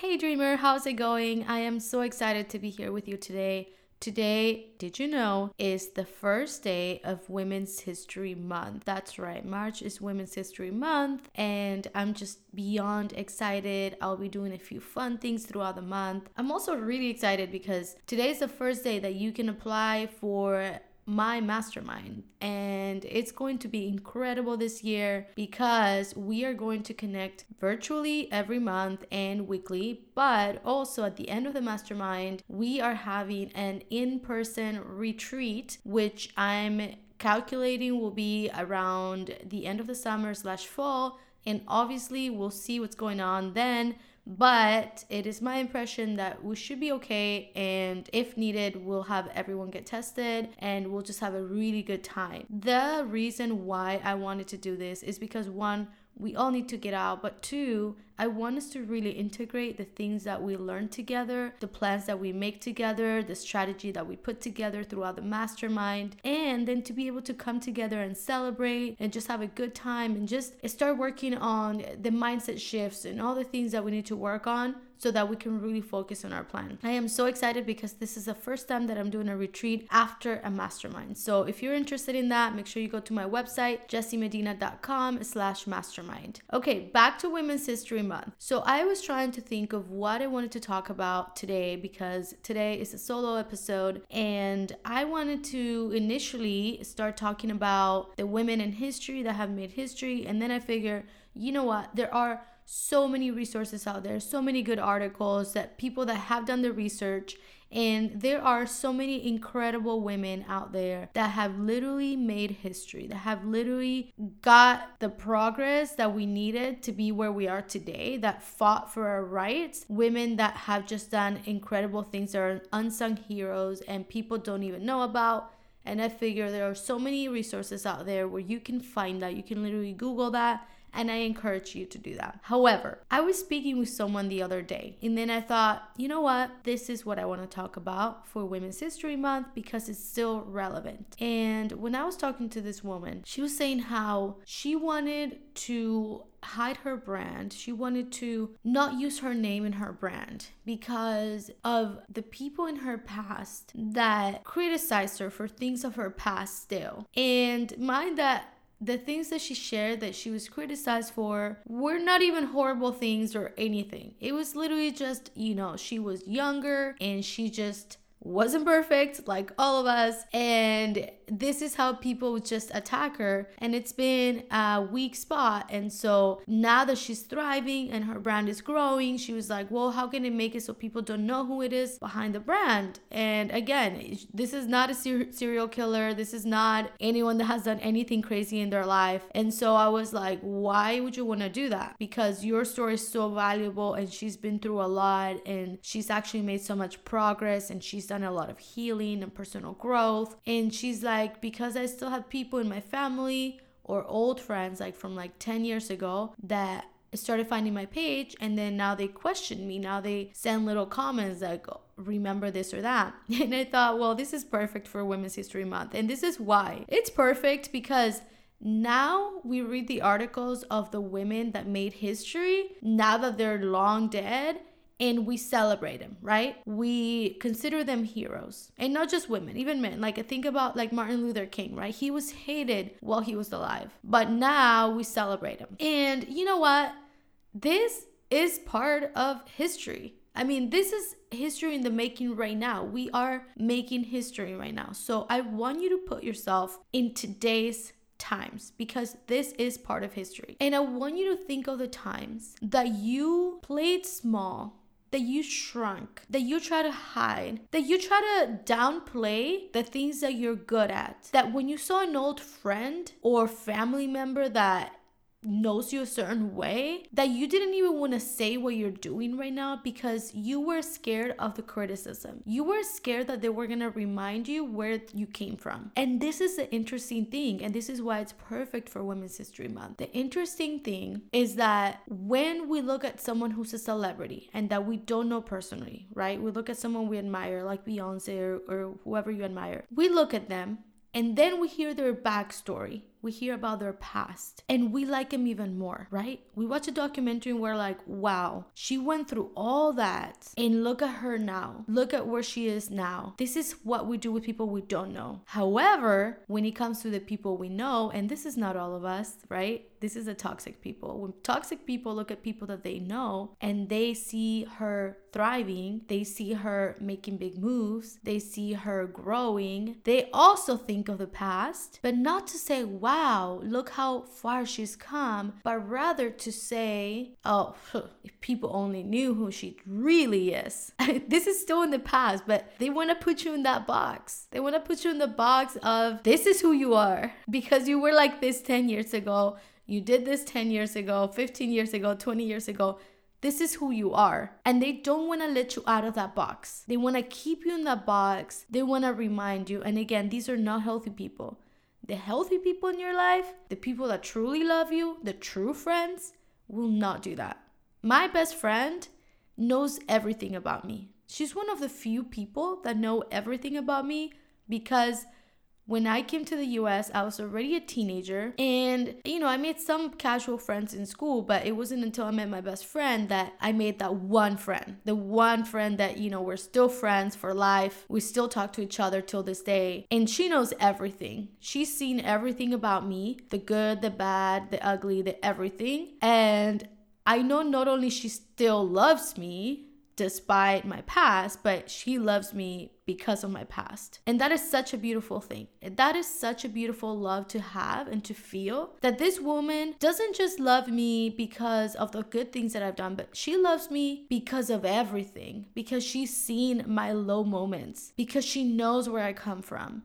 Hey dreamer, how's it going? I am so excited to be here with you today. Today, did you know, is the first day of Women's History Month. That's right, March is Women's History Month, and I'm just beyond excited. I'll be doing a few fun things throughout the month. I'm also really excited because today is the first day that you can apply for my mastermind. And it's going to be incredible this year because we are going to connect virtually every month and weekly. But also at the end of the mastermind, we are having an in person retreat, which I'm calculating will be around the end of the summer slash fall. And obviously, we'll see what's going on then but it is my impression that we should be okay and if needed we'll have everyone get tested and we'll just have a really good time the reason why i wanted to do this is because one we all need to get out. But two, I want us to really integrate the things that we learn together, the plans that we make together, the strategy that we put together throughout the mastermind, and then to be able to come together and celebrate and just have a good time and just start working on the mindset shifts and all the things that we need to work on so that we can really focus on our plan. I am so excited because this is the first time that I'm doing a retreat after a mastermind. So if you're interested in that, make sure you go to my website, jessiemedina.com slash mastermind. Okay, back to Women's History Month. So I was trying to think of what I wanted to talk about today because today is a solo episode and I wanted to initially start talking about the women in history that have made history and then I figure, you know what, there are so many resources out there, so many good articles that people that have done the research and there are so many incredible women out there that have literally made history, that have literally got the progress that we needed to be where we are today, that fought for our rights. Women that have just done incredible things that are unsung heroes and people don't even know about. And I figure there are so many resources out there where you can find that. You can literally Google that and I encourage you to do that. However, I was speaking with someone the other day, and then I thought, you know what? This is what I want to talk about for Women's History Month because it's still relevant. And when I was talking to this woman, she was saying how she wanted to hide her brand. She wanted to not use her name in her brand because of the people in her past that criticized her for things of her past still. And mind that the things that she shared that she was criticized for were not even horrible things or anything. It was literally just, you know, she was younger and she just wasn't perfect like all of us and this is how people just attack her and it's been a weak spot. And so now that she's thriving and her brand is growing she was like well how can it make it so people don't know who it is behind the brand? And again this is not a ser- serial killer. This is not anyone that has done anything crazy in their life. And so i was like why would you want to do that? Because your story is so valuable and she's been through a lot and she's actually made so much progress and she's done a lot of healing and personal growth. And she's like like because I still have people in my family or old friends like from like 10 years ago that started finding my page and then now they question me. Now they send little comments like remember this or that. And i thought well this is perfect for women's history month and this is why. It's perfect because now we read the articles of the women that made history now that they're long dead and we celebrate them, right? We consider them heroes. And not just women, even men. Like think about like Martin Luther King, right? He was hated while he was alive. But now we celebrate him. And you know what? This is part of history. I mean, this is history in the making right now. We are making history right now. So I want you to put yourself in today's times because this is part of history. And I want you to think of the times that you played small that you shrunk, that you try to hide, that you try to downplay the things that you're good at. That when you saw an old friend or family member that knows you a certain way that you didn't even want to say what you're doing right now because you were scared of the criticism. You were scared that they were going to remind you where you came from. And this is the interesting thing, and this is why it's perfect for Women's History Month. The interesting thing is that when we look at someone who's a celebrity and that we don't know personally, right? We look at someone we admire, like Beyonce or, or whoever you admire, we look at them and then we hear their backstory we hear about their past and we like them even more, right? We watch a documentary and we're like, wow, she went through all that and look at her now. Look at where she is now. This is what we do with people we don't know. However, when it comes to the people we know, and this is not all of us, right? This is a toxic people. When toxic people look at people that they know and they see her thriving, they see her making big moves, they see her growing, they also think of the past, but not to say, wow, look how far she's come, but rather to say, oh, if people only knew who she really is. this is still in the past, but they want to put you in that box. They want to put you in the box of this is who you are because you were like this 10 years ago you did this 10 years ago, 15 years ago, 20 years ago. This is who you are. And they don't want to let you out of that box. They want to keep you in that box. They want to remind you. And again, these are not healthy people. The healthy people in your life, the people that truly love you, the true friends, will not do that. My best friend knows everything about me. She's one of the few people that know everything about me because when I came to the US, I was already a teenager. And, you know, I made some casual friends in school, but it wasn't until I met my best friend that I made that one friend. The one friend that, you know, we're still friends for life. We still talk to each other till this day. And she knows everything. She's seen everything about me the good, the bad, the ugly, the everything. And I know not only she still loves me, despite my past, but she loves me because of my past. And that is such a beautiful thing. That is such a beautiful love to have and to feel that this woman doesn't just love me because of the good things that I've done, but she loves me because of everything, because she's seen my low moments, because she knows where I come from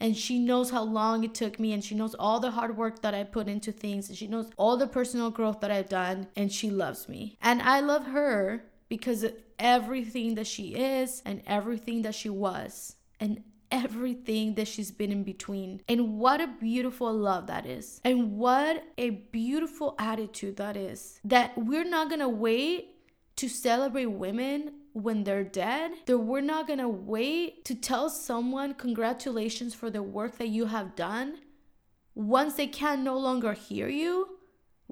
and she knows how long it took me and she knows all the hard work that I put into things and she knows all the personal growth that I've done and she loves me. And I love her because of everything that she is and everything that she was and everything that she's been in between. And what a beautiful love that is. And what a beautiful attitude that is. That we're not gonna wait to celebrate women when they're dead, that we're not gonna wait to tell someone congratulations for the work that you have done once they can no longer hear you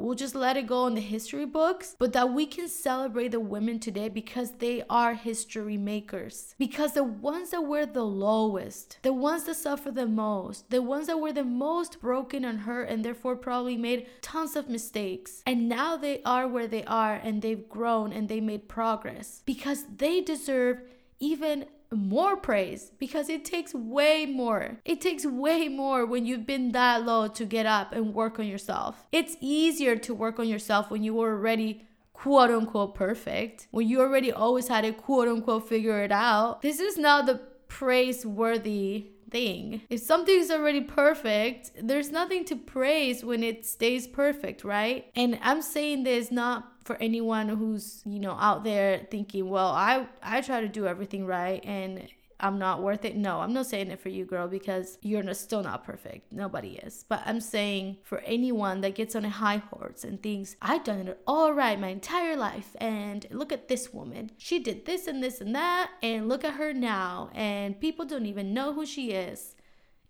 We'll just let it go in the history books, but that we can celebrate the women today because they are history makers. Because the ones that were the lowest, the ones that suffer the most, the ones that were the most broken and hurt and therefore probably made tons of mistakes. And now they are where they are and they've grown and they made progress because they deserve even more praise because it takes way more. It takes way more when you've been that low to get up and work on yourself. It's easier to work on yourself when you were already quote unquote perfect, when you already always had it quote unquote figure it out. This is not the praiseworthy thing. If something's already perfect, there's nothing to praise when it stays perfect, right? And I'm saying this not for anyone who's, you know, out there thinking, well, I I try to do everything right and I'm not worth it. No, I'm not saying it for you, girl, because you're still not perfect. Nobody is. But I'm saying for anyone that gets on a high horse and thinks, I've done it all right my entire life. And look at this woman. She did this and this and that. And look at her now. And people don't even know who she is.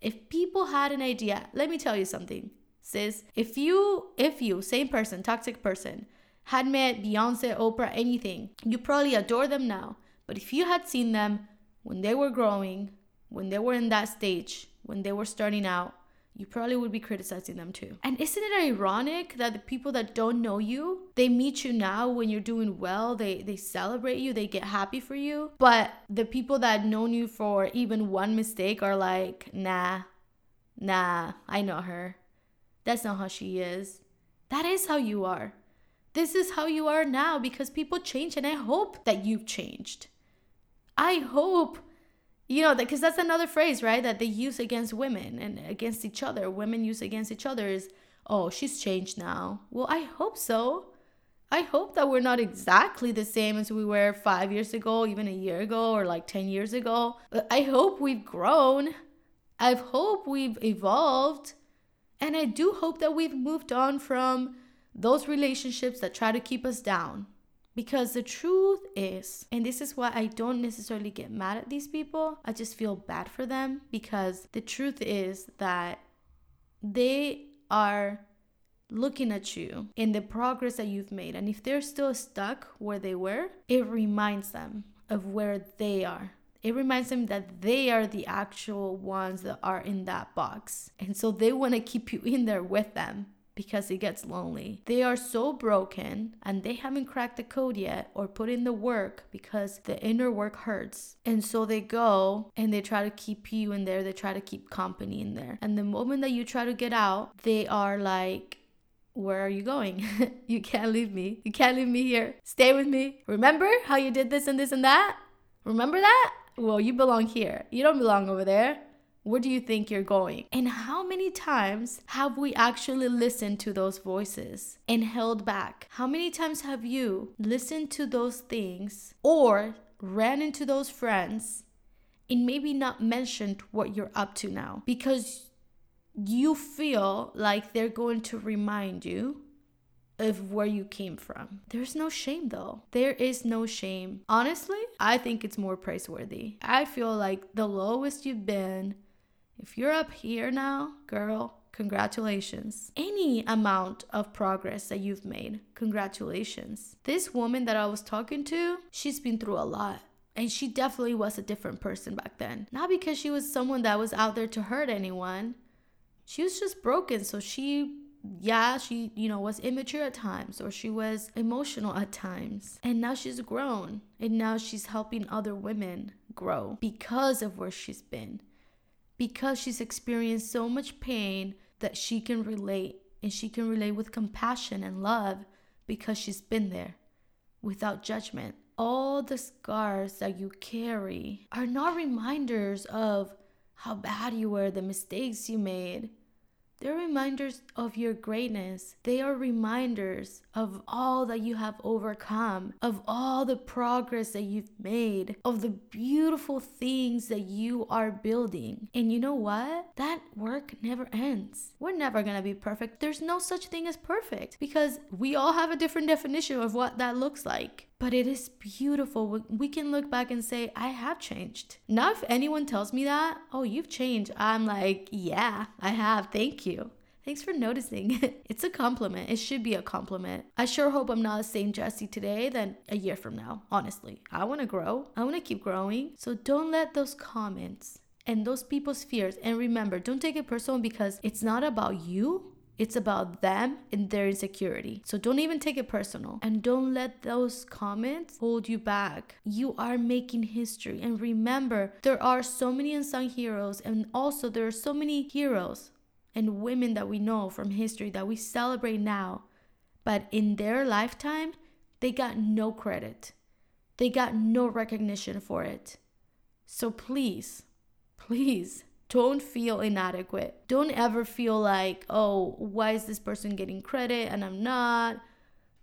If people had an idea, let me tell you something, sis. If you, if you, same person, toxic person, had met Beyonce, Oprah, anything, you probably adore them now. But if you had seen them when they were growing, when they were in that stage, when they were starting out, you probably would be criticizing them too. And isn't it ironic that the people that don't know you, they meet you now when you're doing well, they they celebrate you, they get happy for you, but the people that known you for even one mistake are like, "Nah. Nah, I know her. That's not how she is." That is how you are. This is how you are now because people change and I hope that you've changed. I hope, you know, because that's another phrase, right? That they use against women and against each other. Women use against each other is, oh, she's changed now. Well, I hope so. I hope that we're not exactly the same as we were five years ago, even a year ago, or like 10 years ago. I hope we've grown. I hope we've evolved. And I do hope that we've moved on from those relationships that try to keep us down. Because the truth is, and this is why I don't necessarily get mad at these people, I just feel bad for them because the truth is that they are looking at you in the progress that you've made. And if they're still stuck where they were, it reminds them of where they are. It reminds them that they are the actual ones that are in that box. And so they want to keep you in there with them because it gets lonely. They are so broken and they haven't cracked the code yet or put in the work because the inner work hurts. And so they go and they try to keep you in there, they try to keep company in there. And the moment that you try to get out, they are like, where are you going? you can't leave me. You can't leave me here. Stay with me. Remember how you did this and this and that? Remember that? Well, you belong here. You don't belong over there. Where do you think you're going? And how many times have we actually listened to those voices and held back? How many times have you listened to those things or ran into those friends and maybe not mentioned what you're up to now because you feel like they're going to remind you of where you came from. There's no shame though. There is no shame. Honestly, I think it's more praiseworthy. I feel like the lowest you've been, if you're up here now, girl, congratulations. Any amount of progress that you've made, congratulations. This woman that I was talking to, she's been through a lot. And she definitely was a different person back then. Not because she was someone that was out there to hurt anyone. She was just broken. So she yeah, she, you know, was immature at times or she was emotional at times. And now she's grown and now she's helping other women grow because of where she's been. Because she's experienced so much pain that she can relate and she can relate with compassion and love because she's been there without judgment. All the scars that you carry are not reminders of how bad you were, the mistakes you made they're reminders of your greatness. They are reminders of all that you have overcome, of all the progress that you've made, of the beautiful things that you are building. And you know what? That work never ends. We're never gonna be perfect. There's no such thing as perfect because we all have a different definition of what that looks like but it is beautiful. We can look back and say, I have changed. Now, if anyone tells me that, oh, you've changed, I'm like, yeah, I have. Thank you. Thanks for noticing. it's a compliment. It should be a compliment. I sure hope I'm not the same Jessie today than a year from now, honestly. I want to grow, I want to keep growing. So don't let those comments and those people's fears, and remember, don't take it personal because it's not about you. It's about them and their insecurity. So don't even take it personal and don't let those comments hold you back. You are making history. And remember, there are so many unsung heroes, and also there are so many heroes and women that we know from history that we celebrate now. But in their lifetime, they got no credit, they got no recognition for it. So please, please don't feel inadequate. Don't ever feel like, oh, why is this person getting credit and I'm not?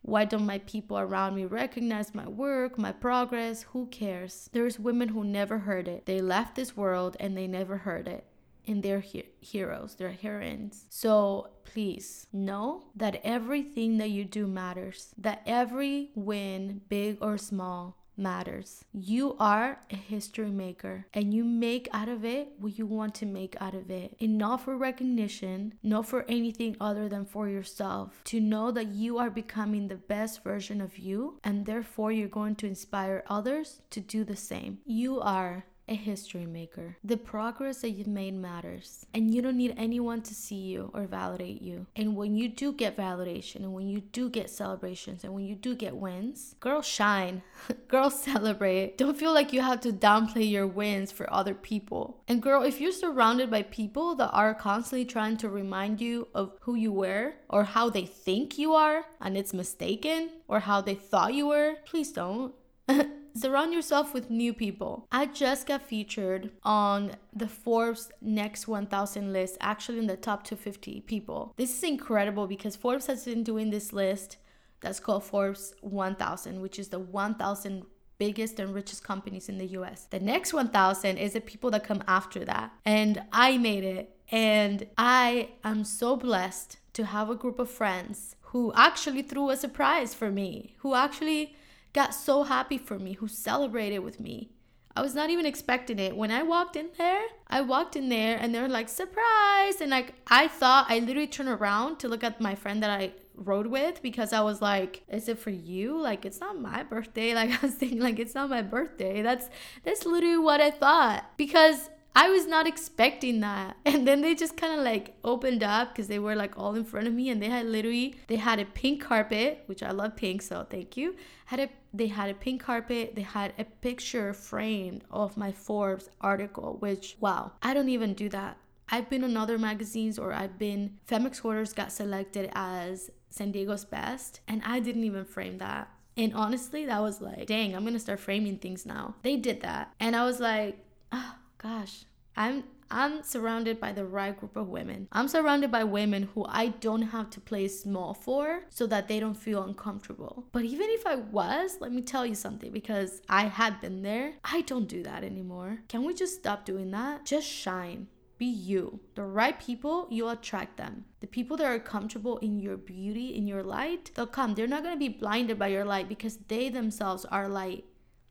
Why don't my people around me recognize my work, my progress? Who cares? There's women who never heard it. They left this world and they never heard it. And they're he- heroes, they're heroines. So please know that everything that you do matters, that every win, big or small, matters. You are a history maker and you make out of it what you want to make out of it. And not for recognition, not for anything other than for yourself. To know that you are becoming the best version of you and therefore you're going to inspire others to do the same. You are a history maker. The progress that you've made matters, and you don't need anyone to see you or validate you. And when you do get validation, and when you do get celebrations, and when you do get wins, girl, shine. girl, celebrate. Don't feel like you have to downplay your wins for other people. And girl, if you're surrounded by people that are constantly trying to remind you of who you were or how they think you are, and it's mistaken, or how they thought you were, please don't. Surround yourself with new people. I just got featured on the Forbes Next 1000 list, actually in the top 250 people. This is incredible because Forbes has been doing this list that's called Forbes 1000, which is the 1000 biggest and richest companies in the US. The next 1000 is the people that come after that. And I made it. And I am so blessed to have a group of friends who actually threw a surprise for me, who actually got so happy for me, who celebrated with me. I was not even expecting it. When I walked in there, I walked in there and they're like, surprise. And like, I thought, I literally turned around to look at my friend that I rode with because I was like, is it for you? Like, it's not my birthday. Like, I was thinking, like, it's not my birthday. That's, that's literally what I thought. Because I was not expecting that. And then they just kind of like opened up because they were like all in front of me and they had literally they had a pink carpet, which I love pink, so thank you. Had a they had a pink carpet, they had a picture framed of my Forbes article, which wow, I don't even do that. I've been on other magazines or I've been Femex Quarters got selected as San Diego's best and I didn't even frame that. And honestly, that was like, dang, I'm gonna start framing things now. They did that. And I was like, oh, gosh, I'm I'm surrounded by the right group of women. I'm surrounded by women who I don't have to play small for so that they don't feel uncomfortable. But even if I was, let me tell you something because I had been there, I don't do that anymore. Can we just stop doing that? Just shine. Be you. The right people, you'll attract them. The people that are comfortable in your beauty, in your light, they'll come. They're not gonna be blinded by your light because they themselves are light.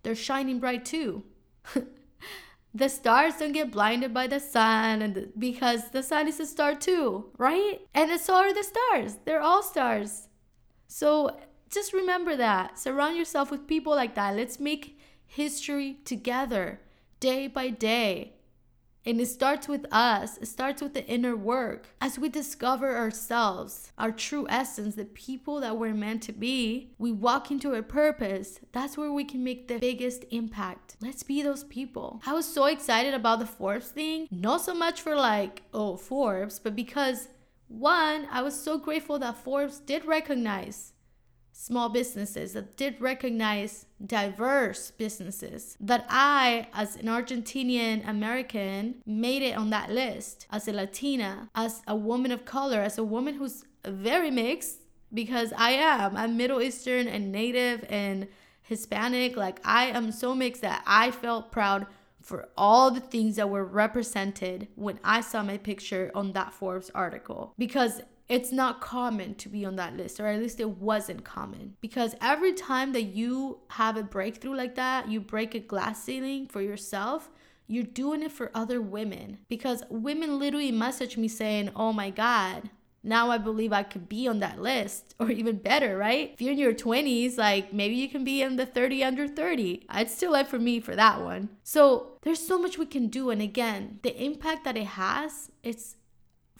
They're shining bright too. the stars don't get blinded by the sun and the, because the sun is a star too right? And so are the stars. They're all stars. So just remember that. Surround yourself with people like that. Let's make history together day by day and it starts with us, it starts with the inner work. As we discover ourselves, our true essence, the people that we're meant to be, we walk into a purpose. That's where we can make the biggest impact. Let's be those people. I was so excited about the Forbes thing, not so much for like, oh, Forbes, but because one, I was so grateful that Forbes did recognize small businesses, that did recognize diverse businesses. That I, as an Argentinian American, made it on that list as a Latina, as a woman of color, as a woman who's very mixed because I am. I'm Middle Eastern and Native and Hispanic. Like, I am so mixed that I felt proud for all the things that were represented when I saw my picture on that Forbes article. Because it's not common to be on that list, or at least it wasn't common. Because every time that you have a breakthrough like that, you break a glass ceiling for yourself, you're doing it for other women. Because women literally message me saying, Oh my God, now I believe I could be on that list, or even better, right? If you're in your 20s, like maybe you can be in the 30 under 30. I'd still like for me for that one. So there's so much we can do. And again, the impact that it has, it's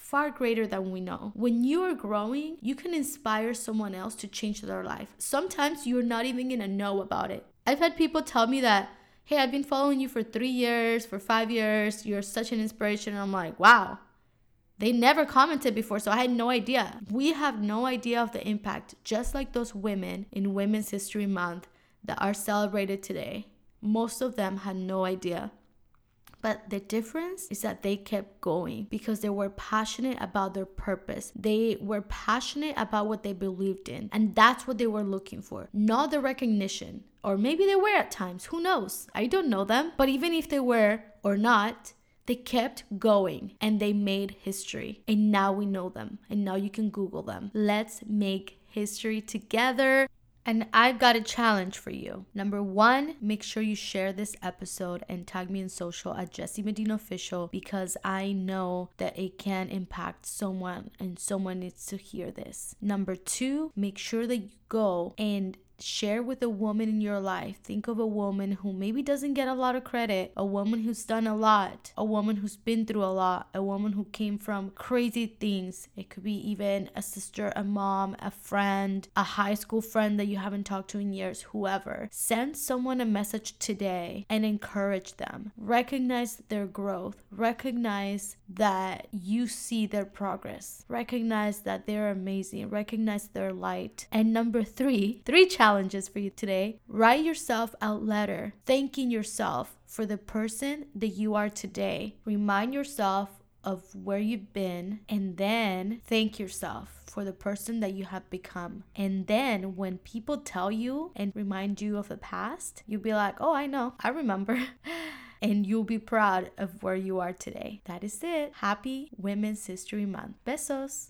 far greater than we know. When you are growing, you can inspire someone else to change their life. Sometimes you're not even gonna know about it. I've had people tell me that, hey, I've been following you for three years, for five years, you're such an inspiration. And I'm like, wow. They never commented before, so I had no idea. We have no idea of the impact, just like those women in Women's History Month that are celebrated today. Most of them had no idea. But the difference is that they kept going because they were passionate about their purpose. They were passionate about what they believed in. And that's what they were looking for, not the recognition. Or maybe they were at times, who knows? I don't know them. But even if they were or not, they kept going and they made history. And now we know them. And now you can Google them. Let's make history together. And I've got a challenge for you. Number one, make sure you share this episode and tag me in social at Jessie Medina Official because I know that it can impact someone and someone needs to hear this. Number two, make sure that you go and share with a woman in your life. Think of a woman who maybe doesn't get a lot of credit, a woman who's done a lot, a woman who's been through a lot, a woman who came from crazy things. It could be even a sister, a mom, a friend, a high school friend that you haven't talked to in years, whoever. Send someone a message today and encourage them. Recognize their growth, recognize that you see their progress, recognize that they're amazing, recognize their light. And number three, three challenges challenges for you today. Write yourself a letter thanking yourself for the person that you are today. Remind yourself of where you've been and then thank yourself for the person that you have become. And then when people tell you and remind you of the past, you'll be like, oh, I know, I remember. and you'll be proud of where you are today. That is it. Happy Women's History Month. Besos.